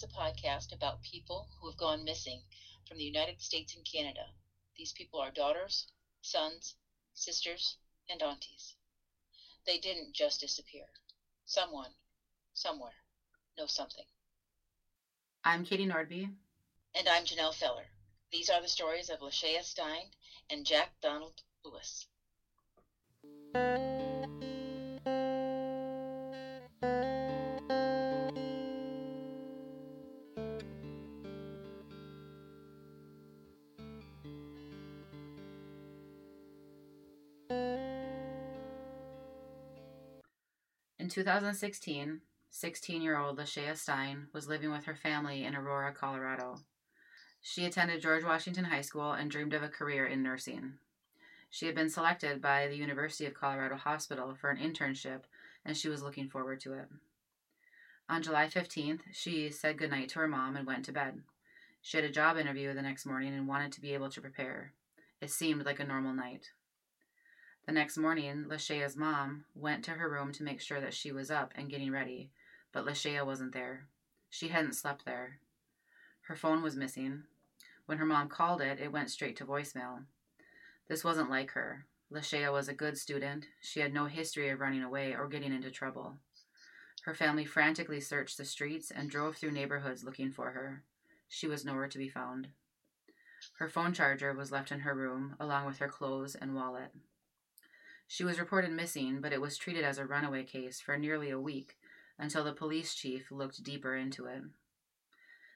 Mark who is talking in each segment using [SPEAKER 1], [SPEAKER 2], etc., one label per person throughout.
[SPEAKER 1] is a podcast about people who have gone missing from the United States and Canada. These people are daughters, sons, sisters, and aunties. They didn't just disappear. Someone, somewhere, knows something.
[SPEAKER 2] I'm Katie Nordby.
[SPEAKER 1] And I'm Janelle Feller. These are the stories of Lashaya Stine and Jack Donald Lewis.
[SPEAKER 2] 2016, 16 year old Lashaya Stine was living with her family in Aurora, Colorado. She attended George Washington High School and dreamed of a career in nursing. She had been selected by the University of Colorado Hospital for an internship, and she was looking forward to it. On July 15th, she said goodnight to her mom and went to bed. She had a job interview the next morning and wanted to be able to prepare. It seemed like a normal night. The next morning, Lashaya's mom went to her room to make sure that she was up and getting ready, but Lashaya wasn't there. She hadn't slept there. Her phone was missing. When her mom called it, it went straight to voicemail. This wasn't like her. Lashaya was a good student. She had no history of running away or getting into trouble. Her family frantically searched the streets and drove through neighborhoods looking for her. She was nowhere to be found. Her phone charger was left in her room, along with her clothes and wallet. She was reported missing, but it was treated as a runaway case for nearly a week until the police chief looked deeper into it.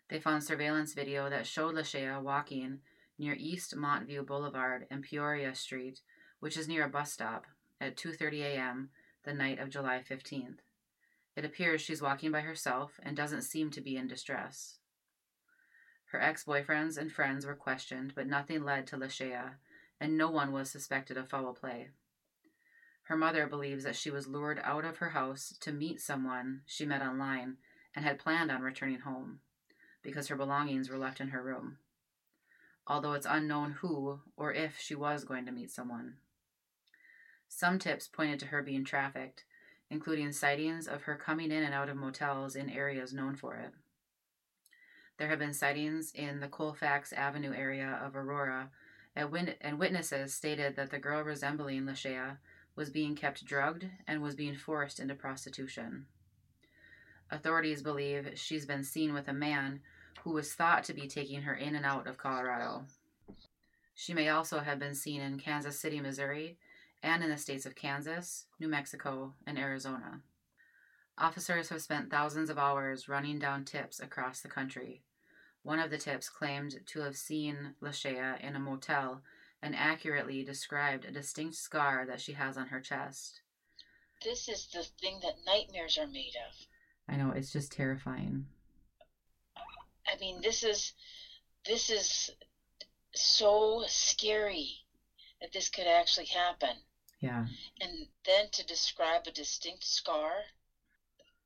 [SPEAKER 2] They found surveillance video that showed Lashaya walking near East Montview Boulevard and Peoria Street, which is near a bus stop, at 2:30 a.m. the night of July 15th. It appears she's walking by herself and doesn't seem to be in distress. Her ex-boyfriends and friends were questioned, but nothing led to Lashaya, and no one was suspected of foul play. Her mother believes that she was lured out of her house to meet someone she met online and had planned on returning home because her belongings were left in her room although it's unknown who or if she was going to meet someone. Some tips pointed to her being trafficked, including sightings of her coming in and out of motels in areas known for it. There have been sightings in the Colfax Avenue area of Aurora, and witnesses stated that the girl resembling Lashaya was being kept drugged and was being forced into prostitution. Authorities believe she's been seen with a man who was thought to be taking her in and out of Colorado. She may also have been seen in Kansas City, Missouri, and in the states of Kansas, New Mexico, and Arizona. Officers have spent thousands of hours running down tips across the country. One of the tips claimed to have seen Lashaya in a motel and accurately described a distinct scar that she has on her chest.
[SPEAKER 1] This is the thing that nightmares are made of.
[SPEAKER 2] I know, it's just terrifying.
[SPEAKER 1] I mean, this is this is so scary that this could actually happen.
[SPEAKER 2] Yeah.
[SPEAKER 1] And then to describe a distinct scar,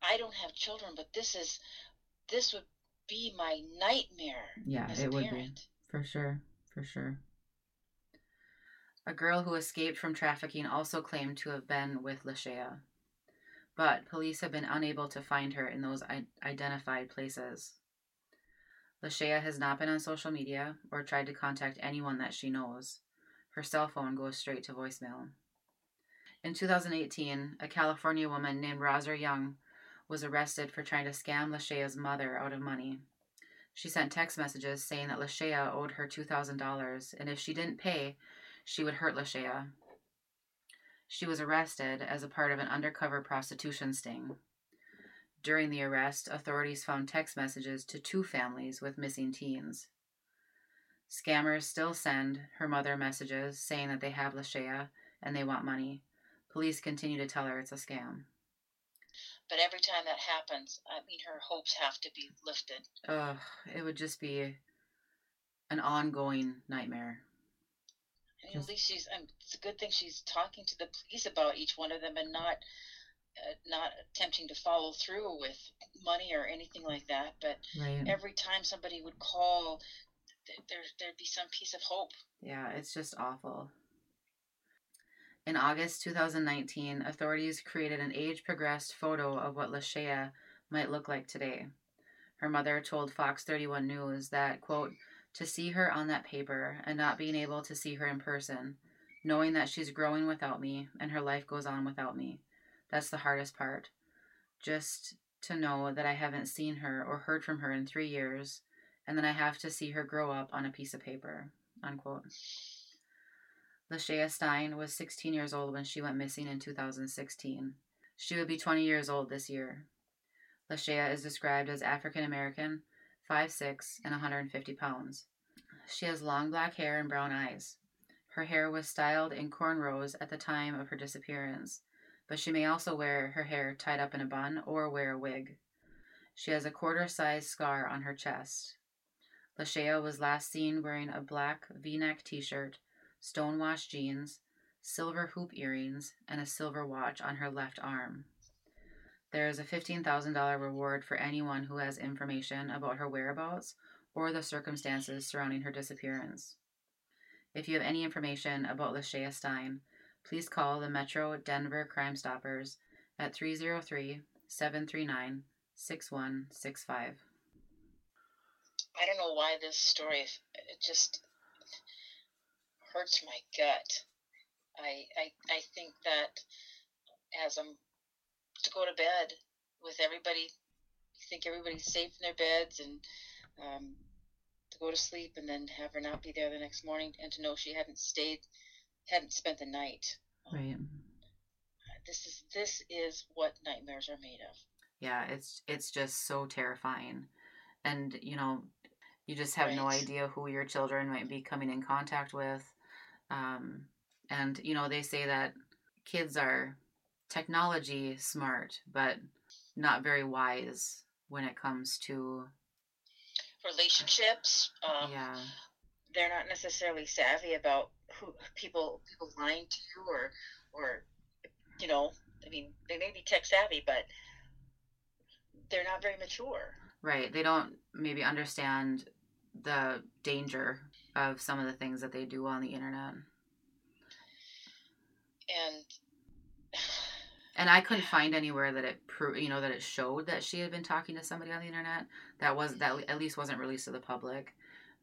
[SPEAKER 1] I don't have children, but this is this would be my nightmare.
[SPEAKER 2] Yeah, it would be for sure, for sure. A girl who escaped from trafficking also claimed to have been with Lashaya, but police have been unable to find her in those identified places. Lashaya has not been on social media or tried to contact anyone that she knows. Her cell phone goes straight to voicemail. In 2018, a California woman named Roser Young was arrested for trying to scam Lashaya's mother out of money. She sent text messages saying that Lashaya owed her $2,000 and if she didn't pay, she would hurt Lashaya. She was arrested as a part of an undercover prostitution sting. During the arrest, authorities found text messages to two families with missing teens. Scammers still send her mother messages saying that they have Lashaya and they want money. Police continue to tell her it's a scam.
[SPEAKER 1] But every time that happens, I mean, her hopes have to be lifted.
[SPEAKER 2] Ugh, it would just be an ongoing nightmare.
[SPEAKER 1] Mean, at least she's. Um, it's a good thing she's talking to the police about each one of them and not uh, not attempting to follow through with money or anything like that. But right. every time somebody would call, there there'd be some piece of hope.
[SPEAKER 2] Yeah, it's just awful. In August 2019, authorities created an age progressed photo of what Lashaya might look like today. Her mother told Fox 31 News that, quote, to see her on that paper and not being able to see her in person, knowing that she's growing without me and her life goes on without me, that's the hardest part. Just to know that I haven't seen her or heard from her in three years, and then I have to see her grow up on a piece of paper. Unquote. Lashaya Stine was 16 years old when she went missing in 2016. She would be 20 years old this year. Lashaya is described as African American, 5'6, and 150 pounds. She has long black hair and brown eyes. Her hair was styled in cornrows at the time of her disappearance, but she may also wear her hair tied up in a bun or wear a wig. She has a quarter size scar on her chest. Lashaya was last seen wearing a black v neck t shirt, stonewashed jeans, silver hoop earrings, and a silver watch on her left arm. There is a $15,000 reward for anyone who has information about her whereabouts or the circumstances surrounding her disappearance. If you have any information about Lashaya Stine, please call the Metro Denver Crime Stoppers at 303 739 6165.
[SPEAKER 1] I don't know why this story it just hurts my gut. I I I think that as I'm to go to bed with everybody, think everybody's safe in their beds and um, to go to sleep and then have her not be there the next morning and to know she hadn't stayed hadn't spent the night.
[SPEAKER 2] Right.
[SPEAKER 1] This is this is what nightmares are made of.
[SPEAKER 2] Yeah, it's it's just so terrifying. And you know, you just have right. no idea who your children might be coming in contact with. Um, and you know, they say that kids are technology smart, but not very wise when it comes to
[SPEAKER 1] relationships. Um, yeah, they're not necessarily savvy about who people people lying to you or or you know i mean they may be tech savvy but they're not very mature
[SPEAKER 2] right they don't maybe understand the danger of some of the things that they do on the internet
[SPEAKER 1] and
[SPEAKER 2] and I couldn't find anywhere that it pro- you know that it showed that she had been talking to somebody on the internet that was that at least wasn't released to the public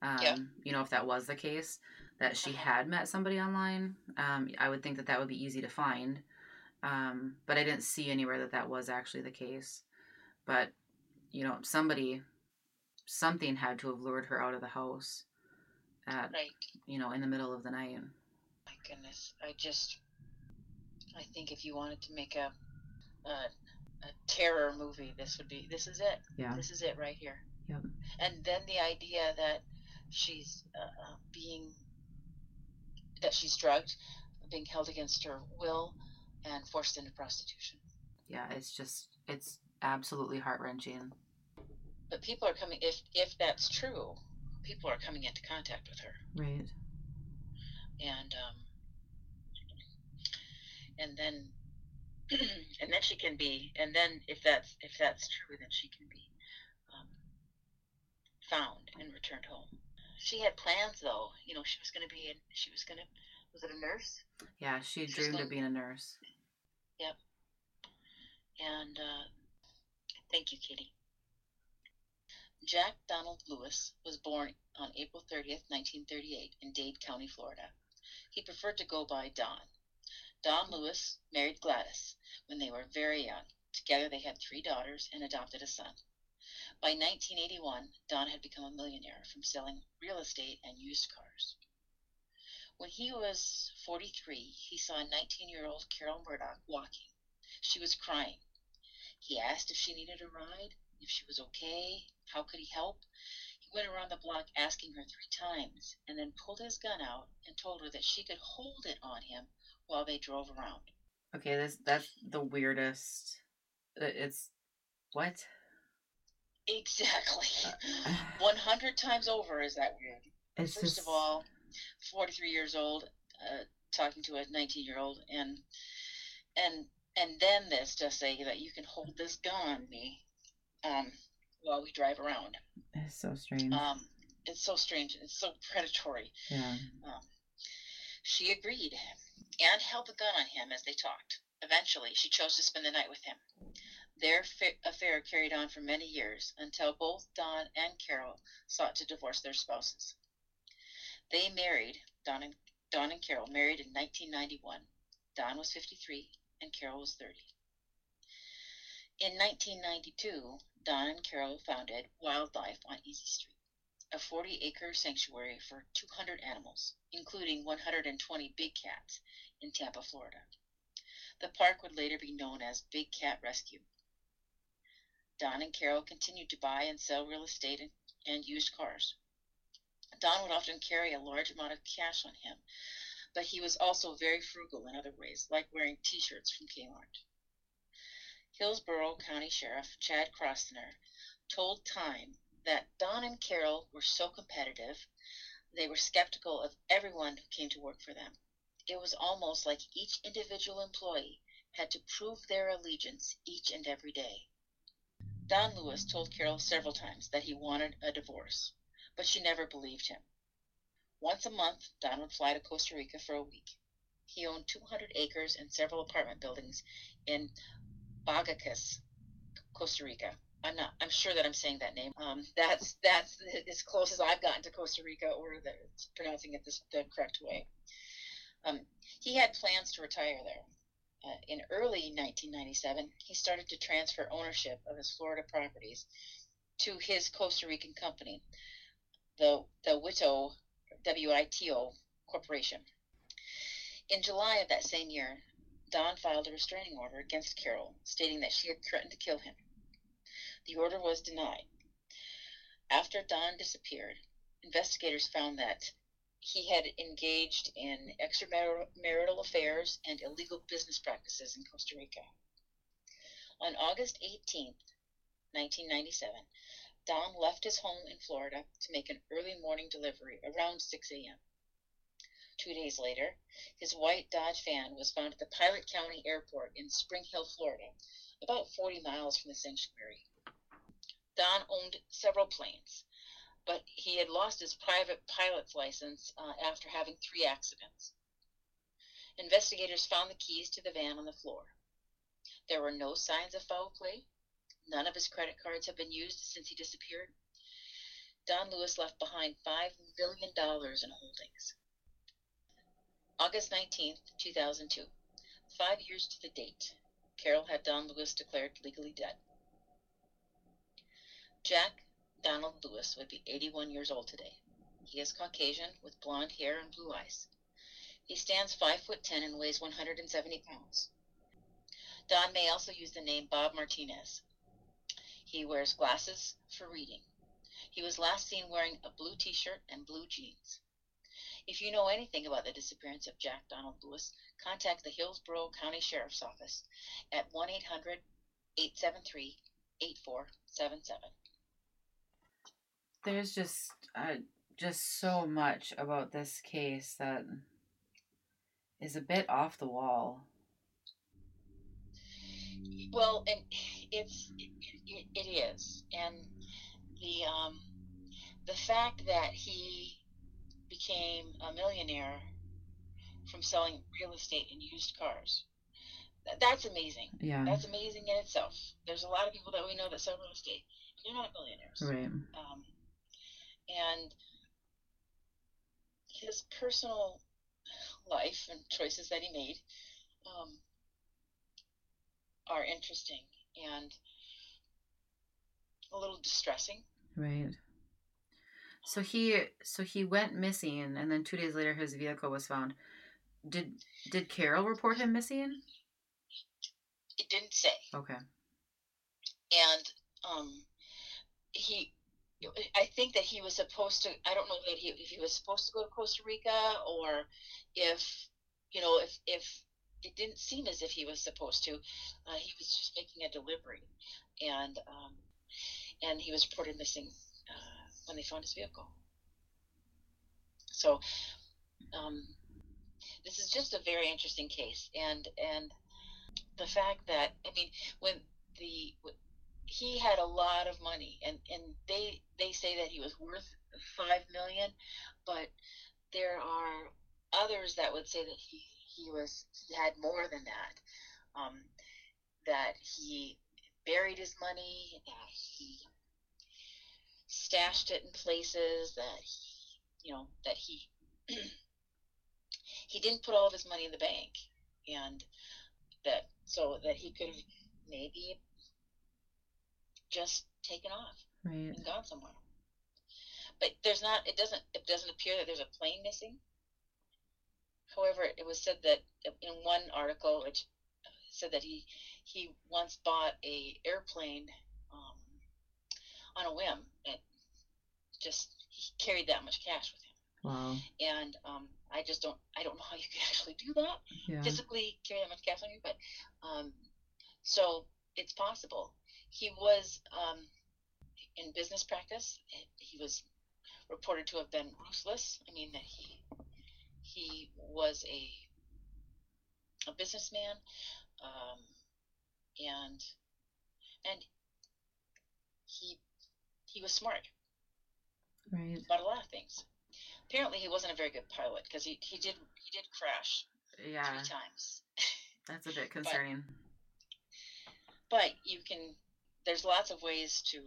[SPEAKER 2] um, yeah. you know if that was the case that she had met somebody online. Um, I would think that that would be easy to find, um, but I didn't see anywhere that that was actually the case. But you know, somebody, something had to have lured her out of the house at right. you know in the middle of the night.
[SPEAKER 1] My goodness, I just, I think if you wanted to make a, a, a terror movie, this would be this is it.
[SPEAKER 2] Yeah,
[SPEAKER 1] this is it right here.
[SPEAKER 2] Yep.
[SPEAKER 1] And then the idea that she's uh, uh being that she's drugged, being held against her will, and forced into prostitution.
[SPEAKER 2] Yeah, it's just it's absolutely heart wrenching.
[SPEAKER 1] But people are coming if if that's true, people are coming into contact with her.
[SPEAKER 2] Right.
[SPEAKER 1] And um and then and then she can be and then if that's if that's true then she can be um, found and returned home she had plans though. You know, she was going to be in. She was going to. Was it a nurse?
[SPEAKER 2] Yeah, she, she dreamed of being a nurse.
[SPEAKER 1] Yep. And uh, thank you, Kitty. Jack Donald Lewis was born on April 30th, 1938, in Dade County, Florida. He preferred to go by Don. Don Lewis married Gladys when they were very young. Together they had three daughters and adopted a son. By 1981, Don had become a millionaire from selling real estate and used cars. When he was 43, he saw a 19 year old Carol Murdock walking. She was crying. He asked if she needed a ride, if she was okay, how could he help. He went around the block asking her three times and then pulled his gun out and told her that she could hold it on him while they drove around.
[SPEAKER 2] Okay, this that's the weirdest. It's what?
[SPEAKER 1] Exactly. Uh, 100 times over is that weird. First
[SPEAKER 2] just...
[SPEAKER 1] of all, 43 years old, uh, talking to a 19 year old, and and and then this to say that you can hold this gun on me um, while we drive around.
[SPEAKER 2] It's so strange.
[SPEAKER 1] Um, it's so strange. It's so predatory.
[SPEAKER 2] Yeah.
[SPEAKER 1] Um, she agreed and held the gun on him as they talked. Eventually, she chose to spend the night with him. Their affair carried on for many years until both Don and Carol sought to divorce their spouses. They married, Don and, Don and Carol married in 1991. Don was 53 and Carol was 30. In 1992, Don and Carol founded Wildlife on Easy Street, a 40 acre sanctuary for 200 animals, including 120 big cats in Tampa, Florida. The park would later be known as Big Cat Rescue. Don and Carol continued to buy and sell real estate and, and used cars. Don would often carry a large amount of cash on him, but he was also very frugal in other ways, like wearing t shirts from Kmart. Hillsborough County Sheriff Chad Chronister told Time that Don and Carol were so competitive, they were skeptical of everyone who came to work for them. It was almost like each individual employee had to prove their allegiance each and every day. Don Lewis told Carol several times that he wanted a divorce, but she never believed him. Once a month, Don would fly to Costa Rica for a week. He owned 200 acres and several apartment buildings in Bagaces, Costa Rica. I'm not. I'm sure that I'm saying that name. Um, that's that's as close as I've gotten to Costa Rica, or the, pronouncing it the correct way. Um, he had plans to retire there. Uh, in early 1997, he started to transfer ownership of his Florida properties to his Costa Rican company, the, the WITO, WITO Corporation. In July of that same year, Don filed a restraining order against Carol, stating that she had threatened to kill him. The order was denied. After Don disappeared, investigators found that he had engaged in extramarital affairs and illegal business practices in Costa Rica. On August 18, 1997, Don left his home in Florida to make an early morning delivery around 6 a.m. Two days later, his white Dodge van was found at the Pilot Country Airport in Spring Hill, Florida, about 40 miles from the sanctuary. Don owned several planes, but he had lost his private pilot's license uh, after having three accidents. Investigators found the keys to the van on the floor. There were no signs of foul play. None of his credit cards have been used since he disappeared. Don Lewis left behind $5 million in holdings. August 19, 2002. Five years to the date. Carol had Don Lewis declared legally dead. Jack Donald Lewis would be 81 years old today. He is Caucasian with blonde hair and blue eyes. He stands 5 foot 10 and weighs 170 pounds. Don may also use the name Bob Martinez. He wears glasses for reading. He was last seen wearing a blue t shirt and blue jeans. If you know anything about the disappearance of Jack Donald Lewis, contact the Hillsborough County Sheriff's Office at 1 800 873 8477
[SPEAKER 2] there's just uh, just so much about this case that is a bit off the wall.
[SPEAKER 1] Well, and it's it, it is, and the um, the fact that he became a millionaire from selling real estate and used cars. That's amazing. Yeah. That's amazing in itself. There's a lot of people that we know that sell real estate. They're not millionaires. Right. Um, and his personal life and choices that he made um, are interesting and a little distressing.
[SPEAKER 2] Right. So he so he went missing, and then two days later, his vehicle was found. Did did Carol report him missing?
[SPEAKER 1] It didn't say.
[SPEAKER 2] Okay.
[SPEAKER 1] And um, he I think that he was supposed to. I don't know that he if he was supposed to go to Costa Rica or if you know if if it didn't seem as if he was supposed to. Uh, he was just making a delivery, and um, and he was reported missing uh, when they found his vehicle. So um, this is just a very interesting case, and and the fact that I mean when the he had a lot of money and and they they say that he was worth 5 million but there are others that would say that he he was he had more than that. Um, that he buried his money, that he stashed it in places, that he, you know, that he he didn't put all of his money in the bank, and that so that he could maybe just taken off right. and gone somewhere. But there's not. It doesn't. It doesn't appear that there's a plane missing. However, it was said that in one article, which said that he he once bought a airplane um, on a whim. It just he carried that much cash with him. Wow. And um, I just don't I don't know how you can actually do that yeah. physically carry that much cash on you, but um, so it's possible. He was um, in business practice. He was reported to have been ruthless. I mean that he he was a a businessman, um, and and he he was smart right. about a lot of things. Apparently, he wasn't a very good pilot because he, he did he did crash yeah. three times.
[SPEAKER 2] That's a bit concerning.
[SPEAKER 1] but, but you can. There's lots of ways to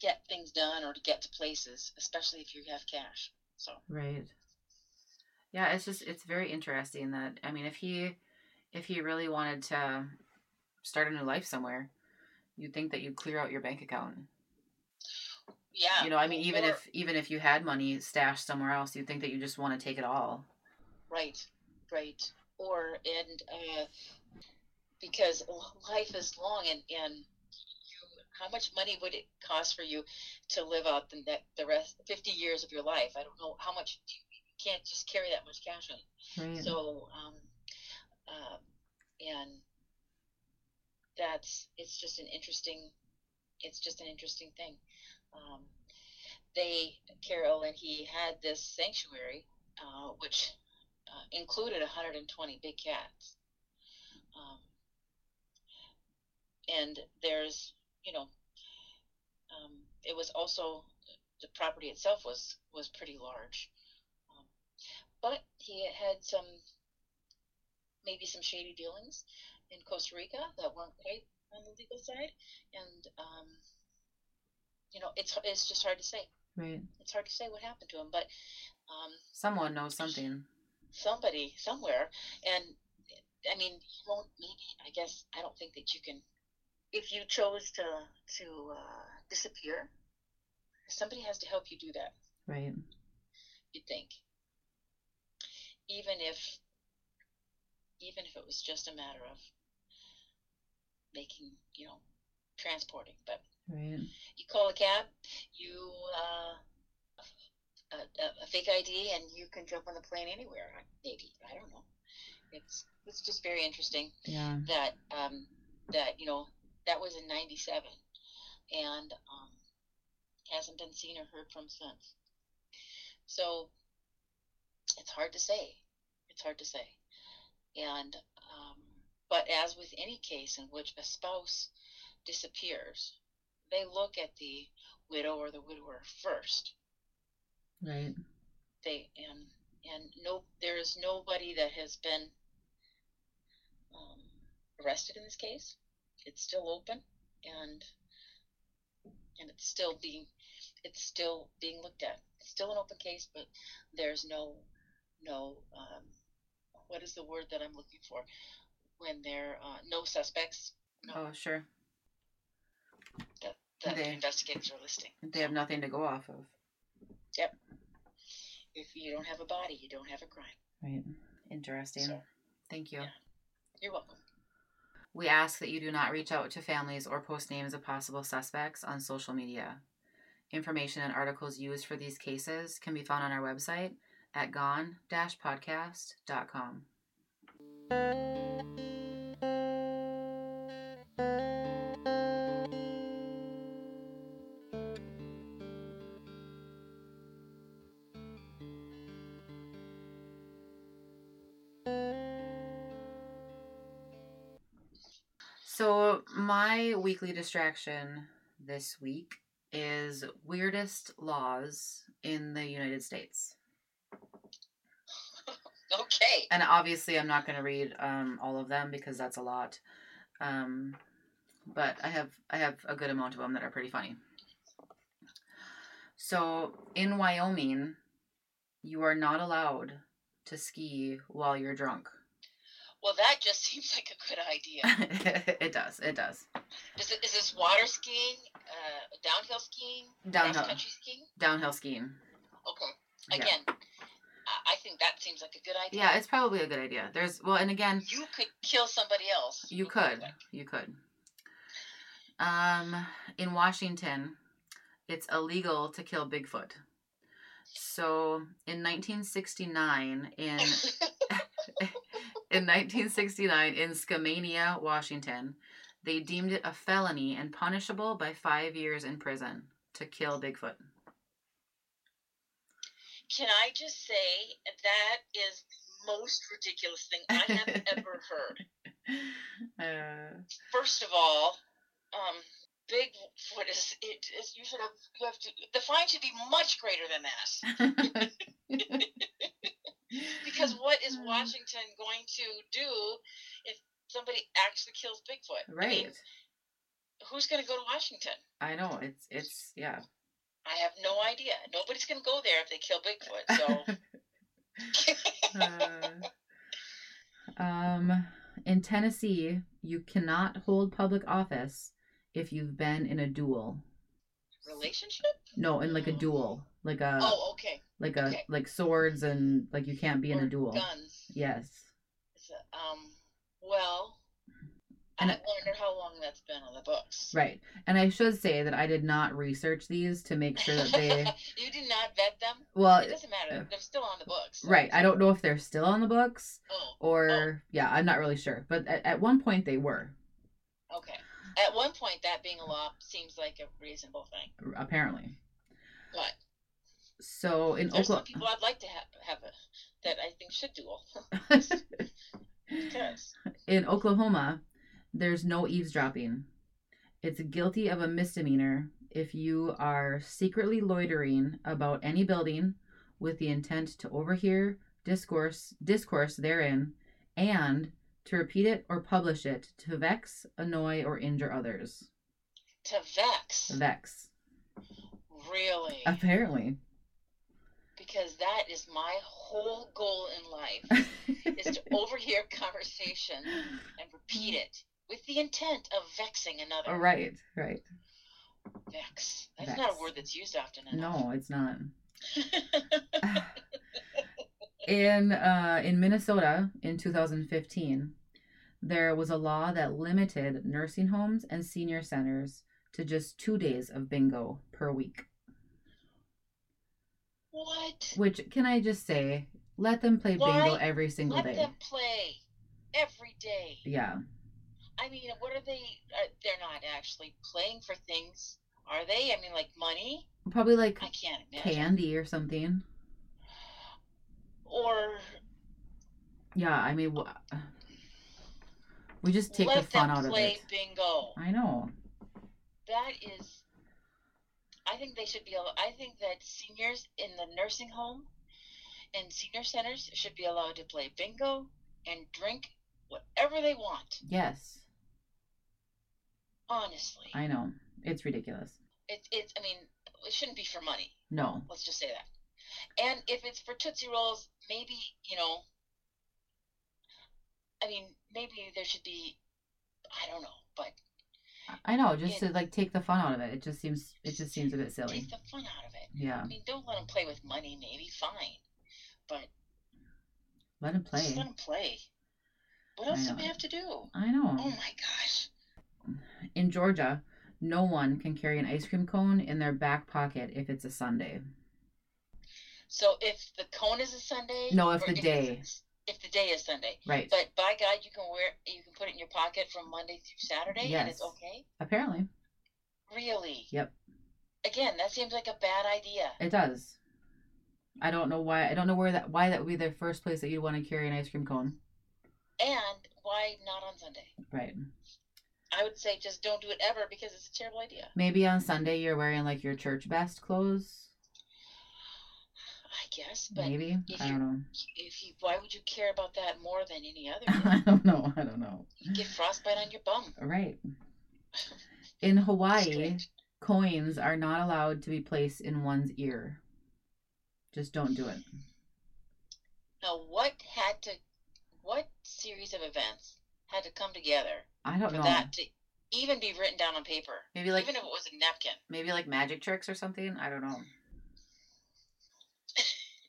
[SPEAKER 1] get things done or to get to places, especially if you have cash. So
[SPEAKER 2] right. Yeah, it's just it's very interesting that I mean if he if he really wanted to start a new life somewhere, you'd think that you'd clear out your bank account. Yeah. You know, I mean even or, if even if you had money stashed somewhere else, you'd think that you just want to take it all.
[SPEAKER 1] Right. Right. Or and uh because life is long and and how much money would it cost for you to live out the the rest 50 years of your life? I don't know how much you, you can't just carry that much cash on. Right. So um, uh, and that's it's just an interesting it's just an interesting thing. Um, they Carol and he had this sanctuary uh, which uh, included 120 big cats. Um, and there's you know, um, it was also the property itself was was pretty large, um, but he had some maybe some shady dealings in Costa Rica that weren't quite on the legal side, and um, you know, it's it's just hard to say. Right. It's hard to say what happened to him, but um,
[SPEAKER 2] someone knows something.
[SPEAKER 1] Somebody somewhere, and I mean, you won't maybe. I guess I don't think that you can if you chose to to uh, disappear, somebody has to help you do that. Right. You'd think. Even if even if it was just a matter of making, you know, transporting, but right. you call a cab, you uh, a, a, fake ID, and you can jump on the plane anywhere. Maybe I don't know. It's it's just very interesting. Yeah. That um, that you know that was in 97 and um, hasn't been seen or heard from since. So it's hard to say. It's hard to say. And, um, but as with any case in which a spouse disappears, they look at the widow or the widower first. Right. They, and, and no, there is nobody that has been um, arrested in this case it's still open and and it's still being it's still being looked at. It's still an open case, but there's no no um, what is the word that I'm looking for when there uh, no suspects. No,
[SPEAKER 2] oh, sure.
[SPEAKER 1] That, that they, the investigators are listing.
[SPEAKER 2] They have nothing to go off of.
[SPEAKER 1] Yep. If you don't have a body, you don't have a crime.
[SPEAKER 2] Right. Interesting. So, Thank you. Yeah.
[SPEAKER 1] You're welcome.
[SPEAKER 2] We ask that you do not reach out to families or post names of possible suspects on social media. Information and articles used for these cases can be found on our website at gone-podcast.com. weekly distraction this week is weirdest laws in the United States.
[SPEAKER 1] okay.
[SPEAKER 2] And obviously, I'm not going to read um, all of them because that's a lot. Um, but I have I have a good amount of them that are pretty funny. So in Wyoming, you are not allowed to ski while you're drunk.
[SPEAKER 1] Well, that just seems like a good idea.
[SPEAKER 2] it does. It does.
[SPEAKER 1] Is, it, is this water skiing, uh, downhill skiing,
[SPEAKER 2] downhill
[SPEAKER 1] country skiing?
[SPEAKER 2] Downhill skiing.
[SPEAKER 1] Okay. Again, yeah. I think that seems like a good idea.
[SPEAKER 2] Yeah, it's probably a good idea. There's well, and again,
[SPEAKER 1] you could kill somebody else.
[SPEAKER 2] You could. You could. Um, in Washington, it's illegal to kill Bigfoot. So in 1969, in in 1969 in Skamania, Washington, they deemed it a felony and punishable by five years in prison to kill Bigfoot.
[SPEAKER 1] Can I just say that is the most ridiculous thing I have ever heard. Uh, First of all, um, Bigfoot is it is you should have you have to the fine should be much greater than that. because what is mm. Washington going to do if somebody actually kills Bigfoot?
[SPEAKER 2] Right. I mean,
[SPEAKER 1] who's going to go to Washington?
[SPEAKER 2] I know it's it's yeah.
[SPEAKER 1] I have no idea. Nobody's going to go there if they kill Bigfoot. So.
[SPEAKER 2] uh, um, in Tennessee, you cannot hold public office if you've been in a duel.
[SPEAKER 1] Relationship?
[SPEAKER 2] No, in like a duel, like a.
[SPEAKER 1] Oh, okay.
[SPEAKER 2] Like a okay. like swords and like you can't be or in a duel.
[SPEAKER 1] Guns.
[SPEAKER 2] Yes.
[SPEAKER 1] um. Well, and I wonder how long that's been on the books.
[SPEAKER 2] Right. And I should say that I did not research these to make sure that they.
[SPEAKER 1] you did not vet them?
[SPEAKER 2] Well,
[SPEAKER 1] it doesn't matter. Uh, they're still on the books.
[SPEAKER 2] So. Right. I don't know if they're still on the books oh. or. Oh. Yeah, I'm not really sure. But at, at one point they were.
[SPEAKER 1] Okay. At one point, that being a law seems like a reasonable thing.
[SPEAKER 2] Apparently.
[SPEAKER 1] But.
[SPEAKER 2] So in
[SPEAKER 1] Oklahoma. Some people I'd like to have, have a, that I think should duel.
[SPEAKER 2] because. In Oklahoma, there's no eavesdropping. It's guilty of a misdemeanor if you are secretly loitering about any building with the intent to overhear discourse discourse therein and to repeat it or publish it to vex, annoy, or injure others.
[SPEAKER 1] To vex.
[SPEAKER 2] Vex.
[SPEAKER 1] Really?
[SPEAKER 2] Apparently.
[SPEAKER 1] Because that is my whole goal in life is to overhear conversation and repeat it with the intent of vexing another.
[SPEAKER 2] Right, right.
[SPEAKER 1] Vex. That's Vex. not a word that's used often enough.
[SPEAKER 2] No, it's not. in uh, in Minnesota in 2015, there was a law that limited nursing homes and senior centers to just two days of bingo per week.
[SPEAKER 1] What?
[SPEAKER 2] Which can I just say? Let them play Why? bingo every single
[SPEAKER 1] let
[SPEAKER 2] day.
[SPEAKER 1] Let them play every day.
[SPEAKER 2] Yeah.
[SPEAKER 1] I mean, what are they? Uh, they're not actually playing for things, are they? I mean, like money.
[SPEAKER 2] Probably like
[SPEAKER 1] I can't imagine.
[SPEAKER 2] candy or something.
[SPEAKER 1] Or.
[SPEAKER 2] Yeah, I mean, we just take the fun out of it. Let them play
[SPEAKER 1] bingo.
[SPEAKER 2] I know.
[SPEAKER 1] That is. I think they should be. I think that seniors in the nursing home and senior centers should be allowed to play bingo and drink whatever they want.
[SPEAKER 2] Yes.
[SPEAKER 1] Honestly.
[SPEAKER 2] I know. It's ridiculous.
[SPEAKER 1] It's it's I mean, it shouldn't be for money.
[SPEAKER 2] No.
[SPEAKER 1] Let's just say that. And if it's for Tootsie Rolls, maybe, you know I mean, maybe there should be I don't know, but
[SPEAKER 2] I know, just to like take the fun out of it. It just seems it just seems a bit silly.
[SPEAKER 1] Take the fun out of it.
[SPEAKER 2] Yeah. I
[SPEAKER 1] mean, don't let them play with money. Maybe fine, but
[SPEAKER 2] let them play.
[SPEAKER 1] Just let them play. What else do we have to do?
[SPEAKER 2] I oh know.
[SPEAKER 1] Oh my gosh
[SPEAKER 2] in Georgia, no one can carry an ice cream cone in their back pocket if it's a Sunday.
[SPEAKER 1] So if the cone is a Sunday?
[SPEAKER 2] No, if the if day.
[SPEAKER 1] If the day is Sunday.
[SPEAKER 2] Right.
[SPEAKER 1] But by God, you can wear you can put it in your pocket from Monday through Saturday yes. and it's okay?
[SPEAKER 2] Apparently.
[SPEAKER 1] Really?
[SPEAKER 2] Yep.
[SPEAKER 1] Again, that seems like a bad idea.
[SPEAKER 2] It does. I don't know why I don't know where that why that would be the first place that you'd want to carry an ice cream cone.
[SPEAKER 1] And why not on Sunday?
[SPEAKER 2] Right.
[SPEAKER 1] I would say just don't do it ever because it's a terrible idea.
[SPEAKER 2] Maybe on Sunday you're wearing like your church best clothes.
[SPEAKER 1] Guess, but
[SPEAKER 2] maybe I don't know.
[SPEAKER 1] If you, why would you care about that more than any other?
[SPEAKER 2] I don't know. I don't know.
[SPEAKER 1] You get frostbite on your bum.
[SPEAKER 2] Right. In Hawaii, coins are not allowed to be placed in one's ear. Just don't do it.
[SPEAKER 1] Now, what had to, what series of events had to come together
[SPEAKER 2] I don't
[SPEAKER 1] for
[SPEAKER 2] know.
[SPEAKER 1] that to even be written down on paper?
[SPEAKER 2] Maybe like
[SPEAKER 1] even if it was a napkin.
[SPEAKER 2] maybe like magic tricks or something. I don't know.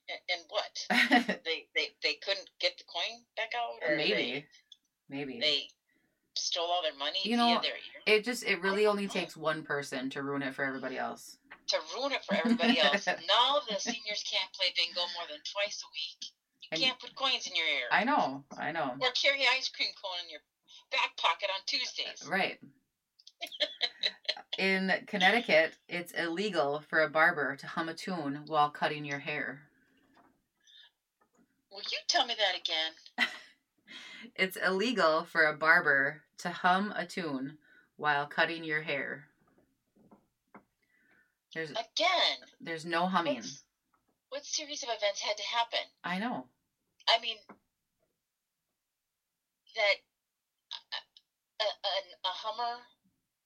[SPEAKER 1] And, and what? they, they they couldn't get the coin back out, or
[SPEAKER 2] maybe,
[SPEAKER 1] they,
[SPEAKER 2] maybe.
[SPEAKER 1] they stole all their money
[SPEAKER 2] You
[SPEAKER 1] via
[SPEAKER 2] know,
[SPEAKER 1] their ear
[SPEAKER 2] it just it really only
[SPEAKER 1] know.
[SPEAKER 2] takes one person to ruin it for everybody else.
[SPEAKER 1] to ruin it for everybody else. now the seniors can't play bingo more than twice a week. You
[SPEAKER 2] And-
[SPEAKER 1] can't put coins in your ear.
[SPEAKER 2] I know, I know.
[SPEAKER 1] or carry ice cream cone in your back pocket on Tuesdays.
[SPEAKER 2] Uh, right. In Connecticut, it's illegal for a barber to hum a tune while cutting your hair.
[SPEAKER 1] Will you tell me that again?
[SPEAKER 2] It's illegal for a barber to hum a tune while cutting your hair. There's
[SPEAKER 1] Again.
[SPEAKER 2] there's no humming.
[SPEAKER 1] What series of events had to happen?
[SPEAKER 2] I know.
[SPEAKER 1] I mean, that a, a, a, a Hummer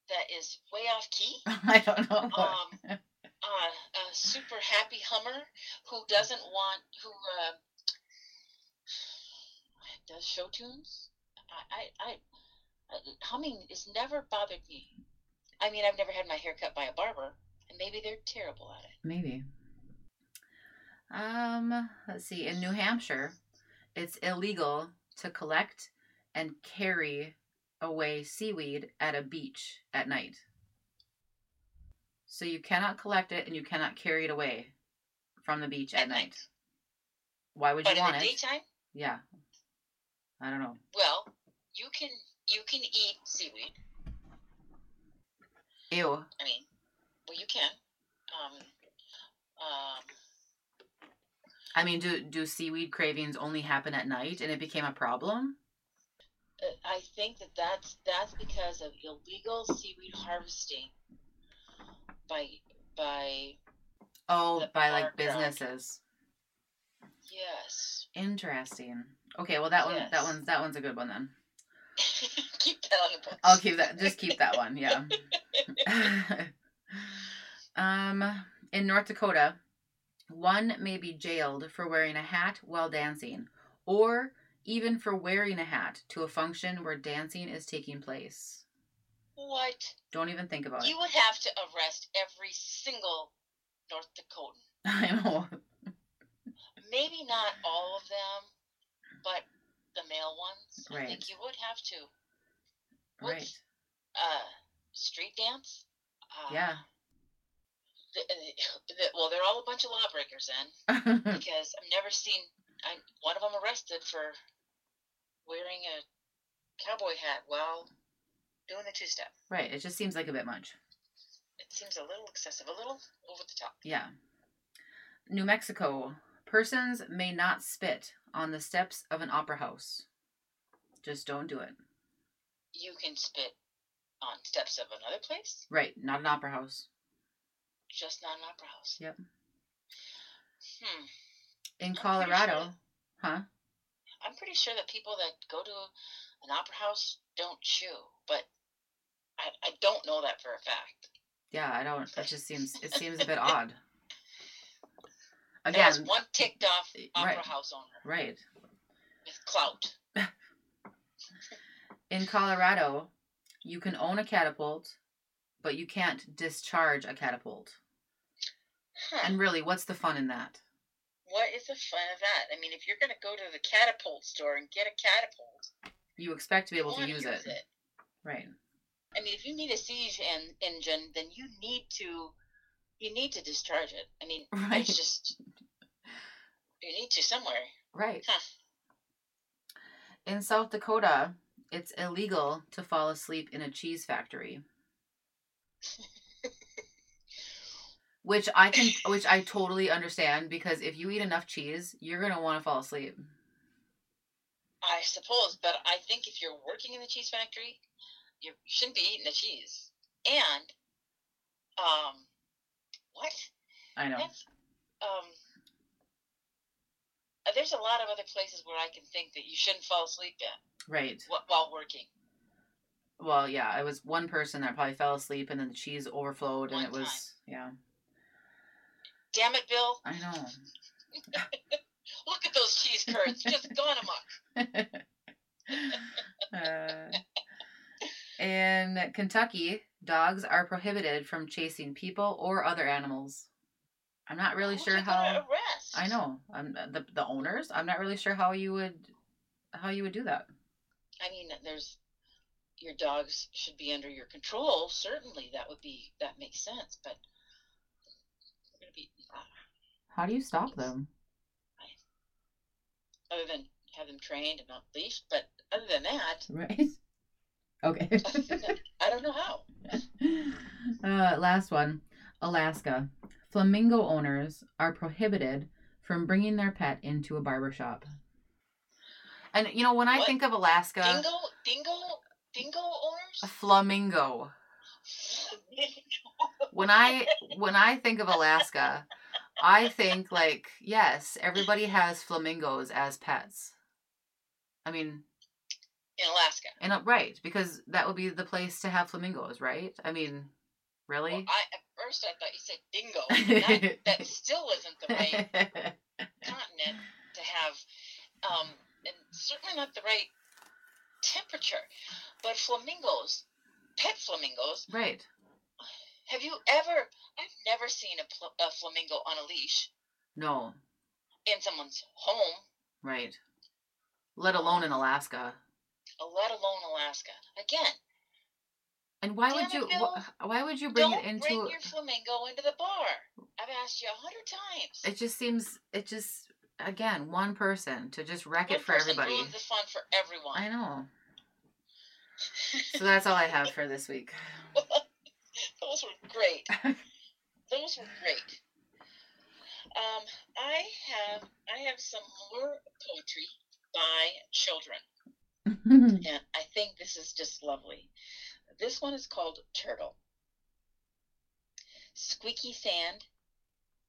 [SPEAKER 1] that is way off key,
[SPEAKER 2] I don't know.
[SPEAKER 1] um, uh, a super happy Hummer who doesn't want who uh, does show tunes. I, I, I, I humming has never bothered me. I mean, I've never had my hair cut by a barber, and maybe they're terrible at it.
[SPEAKER 2] Maybe. Um, let's see. In New Hampshire, it's illegal to collect and carry away seaweed at a beach at night. So you cannot collect it and you cannot carry it away from the beach at,
[SPEAKER 1] At
[SPEAKER 2] night.
[SPEAKER 1] night.
[SPEAKER 2] Why would
[SPEAKER 1] But
[SPEAKER 2] you
[SPEAKER 1] in
[SPEAKER 2] want
[SPEAKER 1] the
[SPEAKER 2] it?
[SPEAKER 1] daytime,
[SPEAKER 2] Yeah. I don't know.
[SPEAKER 1] well, you can you can eat seaweed.
[SPEAKER 2] Ew.
[SPEAKER 1] I mean, well, you can. Um, um,
[SPEAKER 2] I mean, do do seaweed cravings only happen at night and it became a problem?
[SPEAKER 1] uh, I think that that's that's because of illegal seaweed harvesting by by
[SPEAKER 2] Oh, by like businesses.
[SPEAKER 1] yes.
[SPEAKER 2] Interesting. Okay, well that one that one's that one's a good one then.
[SPEAKER 1] keep that on the books.
[SPEAKER 2] I'll keep that. Just keep that one. Yeah. um, in North Dakota, one may be jailed for wearing a hat while dancing, or even for wearing a hat to a function where dancing is taking place.
[SPEAKER 1] What?
[SPEAKER 2] Don't even think about it.
[SPEAKER 1] You would have to arrest every single North Dakotan.
[SPEAKER 2] I know.
[SPEAKER 1] Maybe not all of them, but the male ones. I think you would have to. What's,
[SPEAKER 2] Right.
[SPEAKER 1] Uh, street dance. Uh,
[SPEAKER 2] Yeah.
[SPEAKER 1] The, the, well, they're all a bunch of lawbreakers then, because I've never seen I, one of them arrested for wearing a cowboy hat while doing the two-step.
[SPEAKER 2] right. It just seems like a bit much.
[SPEAKER 1] It seems a little excessive, a little over the top.
[SPEAKER 2] Yeah. New Mexico. Persons may not spit on the steps of an opera house. Just don't do it.
[SPEAKER 1] You can spit on steps of another place,
[SPEAKER 2] Right. Not an opera house.
[SPEAKER 1] just not an opera house.
[SPEAKER 2] Yep.
[SPEAKER 1] Hmm.
[SPEAKER 2] In
[SPEAKER 1] pretty
[SPEAKER 2] Colorado,
[SPEAKER 1] sure.
[SPEAKER 2] huh?
[SPEAKER 1] I'm pretty sure that people that go to an opera house don't chew, but I, I don't know that for a fact.
[SPEAKER 2] Yeah, I don't. That just seems it seems a bit odd.
[SPEAKER 1] There was
[SPEAKER 2] Again,
[SPEAKER 1] one ticked off eh, opera
[SPEAKER 2] right.
[SPEAKER 1] house owner
[SPEAKER 2] right.
[SPEAKER 1] with clout.
[SPEAKER 2] In Colorado, you can own a catapult, but you can't discharge a catapult.
[SPEAKER 1] Huh.
[SPEAKER 2] And really, what's the fun in that?
[SPEAKER 1] What is the fun of that? I mean, if you're going to go to the catapult store and get a catapult,
[SPEAKER 2] You expect to be able to
[SPEAKER 1] wanna
[SPEAKER 2] use it. Right.
[SPEAKER 1] I mean, if you need a siege en- engine, then you need to you need to discharge it. I mean,
[SPEAKER 2] Right.
[SPEAKER 1] it's just you need to somewhere.
[SPEAKER 2] Right.
[SPEAKER 1] Huh.
[SPEAKER 2] In South Dakota, it's illegal to fall asleep in a cheese factory. Which I can which I totally understand because if you eat enough cheese, you're going to want to fall asleep.
[SPEAKER 1] I suppose, but I think if you're working in the cheese factory, you, you shouldn't be eating the cheese. And, um, what?
[SPEAKER 2] I know.
[SPEAKER 1] That's, um, uh, there's a lot of other places where I can think that you shouldn't fall asleep at
[SPEAKER 2] Right.
[SPEAKER 1] wh- while working.
[SPEAKER 2] Well, yeah, it was one person that probably fell asleep, and then the cheese overflowed, one and it time. was yeah.
[SPEAKER 1] Damn it, Bill!
[SPEAKER 2] I know.
[SPEAKER 1] Look at those cheese curds, just gone amok.
[SPEAKER 2] uh, in Kentucky, dogs are prohibited from chasing people or other animals. I'm not really
[SPEAKER 1] Who
[SPEAKER 2] sure how.
[SPEAKER 1] Arrest?
[SPEAKER 2] I know. I'm the the owners. I'm not really sure how you would how you would do that.
[SPEAKER 1] I mean, there's your dogs should be under your control. Certainly, that would be that makes sense. But
[SPEAKER 2] be, uh, how do you stop them?
[SPEAKER 1] Other than have them trained and not leashed, but other than that,
[SPEAKER 2] right? Okay.
[SPEAKER 1] I don't know how.
[SPEAKER 2] Uh, last one, Alaska. Flamingo owners are prohibited from bringing their pet into a barber shop. And you know, when I what? think of Alaska,
[SPEAKER 1] dingo, dingo, dingo owners,
[SPEAKER 2] a flamingo. when I when I think of Alaska, I think like yes, everybody has flamingos as pets. I mean,
[SPEAKER 1] in Alaska.
[SPEAKER 2] And uh, right, because that would be the place to have flamingos, right? I mean, really?
[SPEAKER 1] Well, I at first I thought you said dingo. that, that still isn't the right continent to have, um, and certainly not the right temperature. But flamingos, pet flamingos,
[SPEAKER 2] right?
[SPEAKER 1] Have you ever? I've never seen a, pl- a flamingo on a leash.
[SPEAKER 2] No.
[SPEAKER 1] In someone's home.
[SPEAKER 2] Right. Let alone in Alaska
[SPEAKER 1] let alone Alaska. Again.
[SPEAKER 2] And why would you? Bill, why would you bring
[SPEAKER 1] it
[SPEAKER 2] into?
[SPEAKER 1] Bring your flamingo into the bar. I've asked you a hundred times.
[SPEAKER 2] It just seems. It just again one person to just wreck one it for everybody.
[SPEAKER 1] Ruins the fun for everyone.
[SPEAKER 2] I know. so that's all I have for this week.
[SPEAKER 1] Those were great. Those were great. Um, I have I have some more poetry by children. Mm-hmm. and I think this is just lovely. This one is called Turtle. Squeaky sand,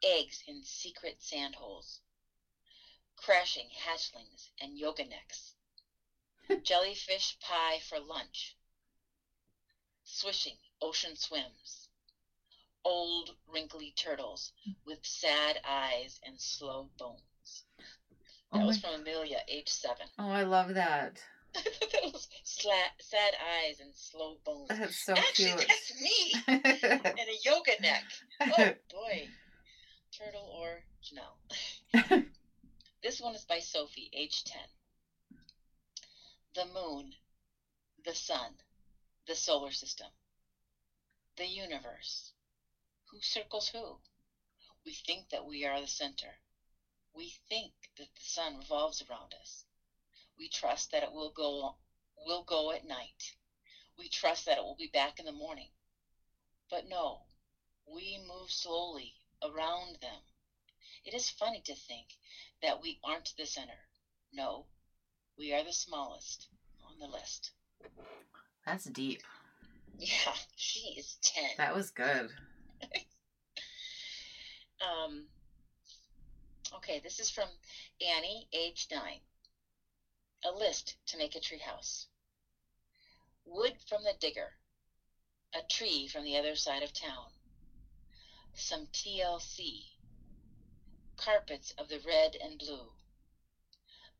[SPEAKER 1] eggs in secret sand holes, crashing hatchlings and yoga necks, jellyfish pie for lunch, swishing ocean swims, old wrinkly turtles with sad eyes and slow bones. That oh was from Amelia, age seven.
[SPEAKER 2] Oh, I love that.
[SPEAKER 1] Those sad eyes and slow bones.
[SPEAKER 2] That's so
[SPEAKER 1] Actually,
[SPEAKER 2] cute.
[SPEAKER 1] that's me and a yoga neck. Oh boy, Turtle or Janelle. this one is by Sophie, age ten. The moon, the sun, the solar system, the universe. Who circles who? We think that we are the center. We think that the sun revolves around us. We trust that it will go will go at night. We trust that it will be back in the morning. But no, we move slowly around them. It is funny to think that we aren't the center. No, we are the smallest on the list.
[SPEAKER 2] That's deep.
[SPEAKER 1] Yeah, she is 10.
[SPEAKER 2] That was good.
[SPEAKER 1] um, okay, this is from Annie, age 9 a list to make a treehouse. Wood from the digger, a tree from the other side of town, some TLC, carpets of the red and blue,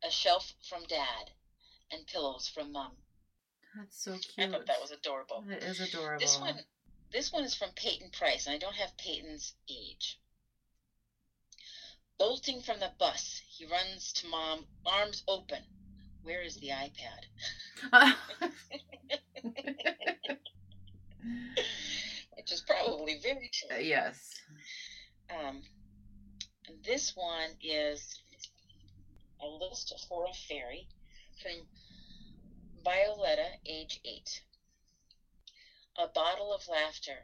[SPEAKER 1] a shelf from dad, and pillows from mom.
[SPEAKER 2] That's so cute.
[SPEAKER 1] I thought that was adorable.
[SPEAKER 2] It is adorable.
[SPEAKER 1] This one, this one is from Peyton Price, and I don't have Peyton's age. Bolting from the bus, he runs to mom, arms open where is the iPad? Which is probably very true.
[SPEAKER 2] Uh, yes.
[SPEAKER 1] Um, this one is a list for a fairy from Violetta, age eight. A bottle of laughter,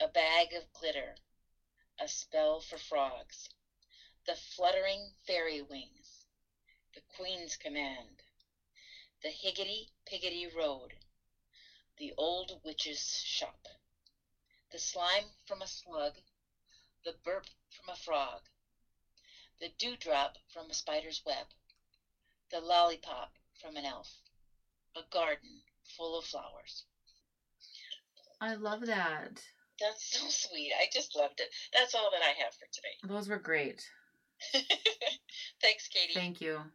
[SPEAKER 1] a bag of glitter, a spell for frogs, the fluttering fairy wings the Queen's Command, the Higgity Piggity Road, the Old Witch's Shop, the slime from a slug, the burp from a frog, the dewdrop from a spider's web, the lollipop from an elf, a garden full of flowers.
[SPEAKER 2] I love that.
[SPEAKER 1] That's so sweet. I just loved it. That's all that I have for today.
[SPEAKER 2] Those were great.
[SPEAKER 1] Thanks, Katie.
[SPEAKER 2] Thank you.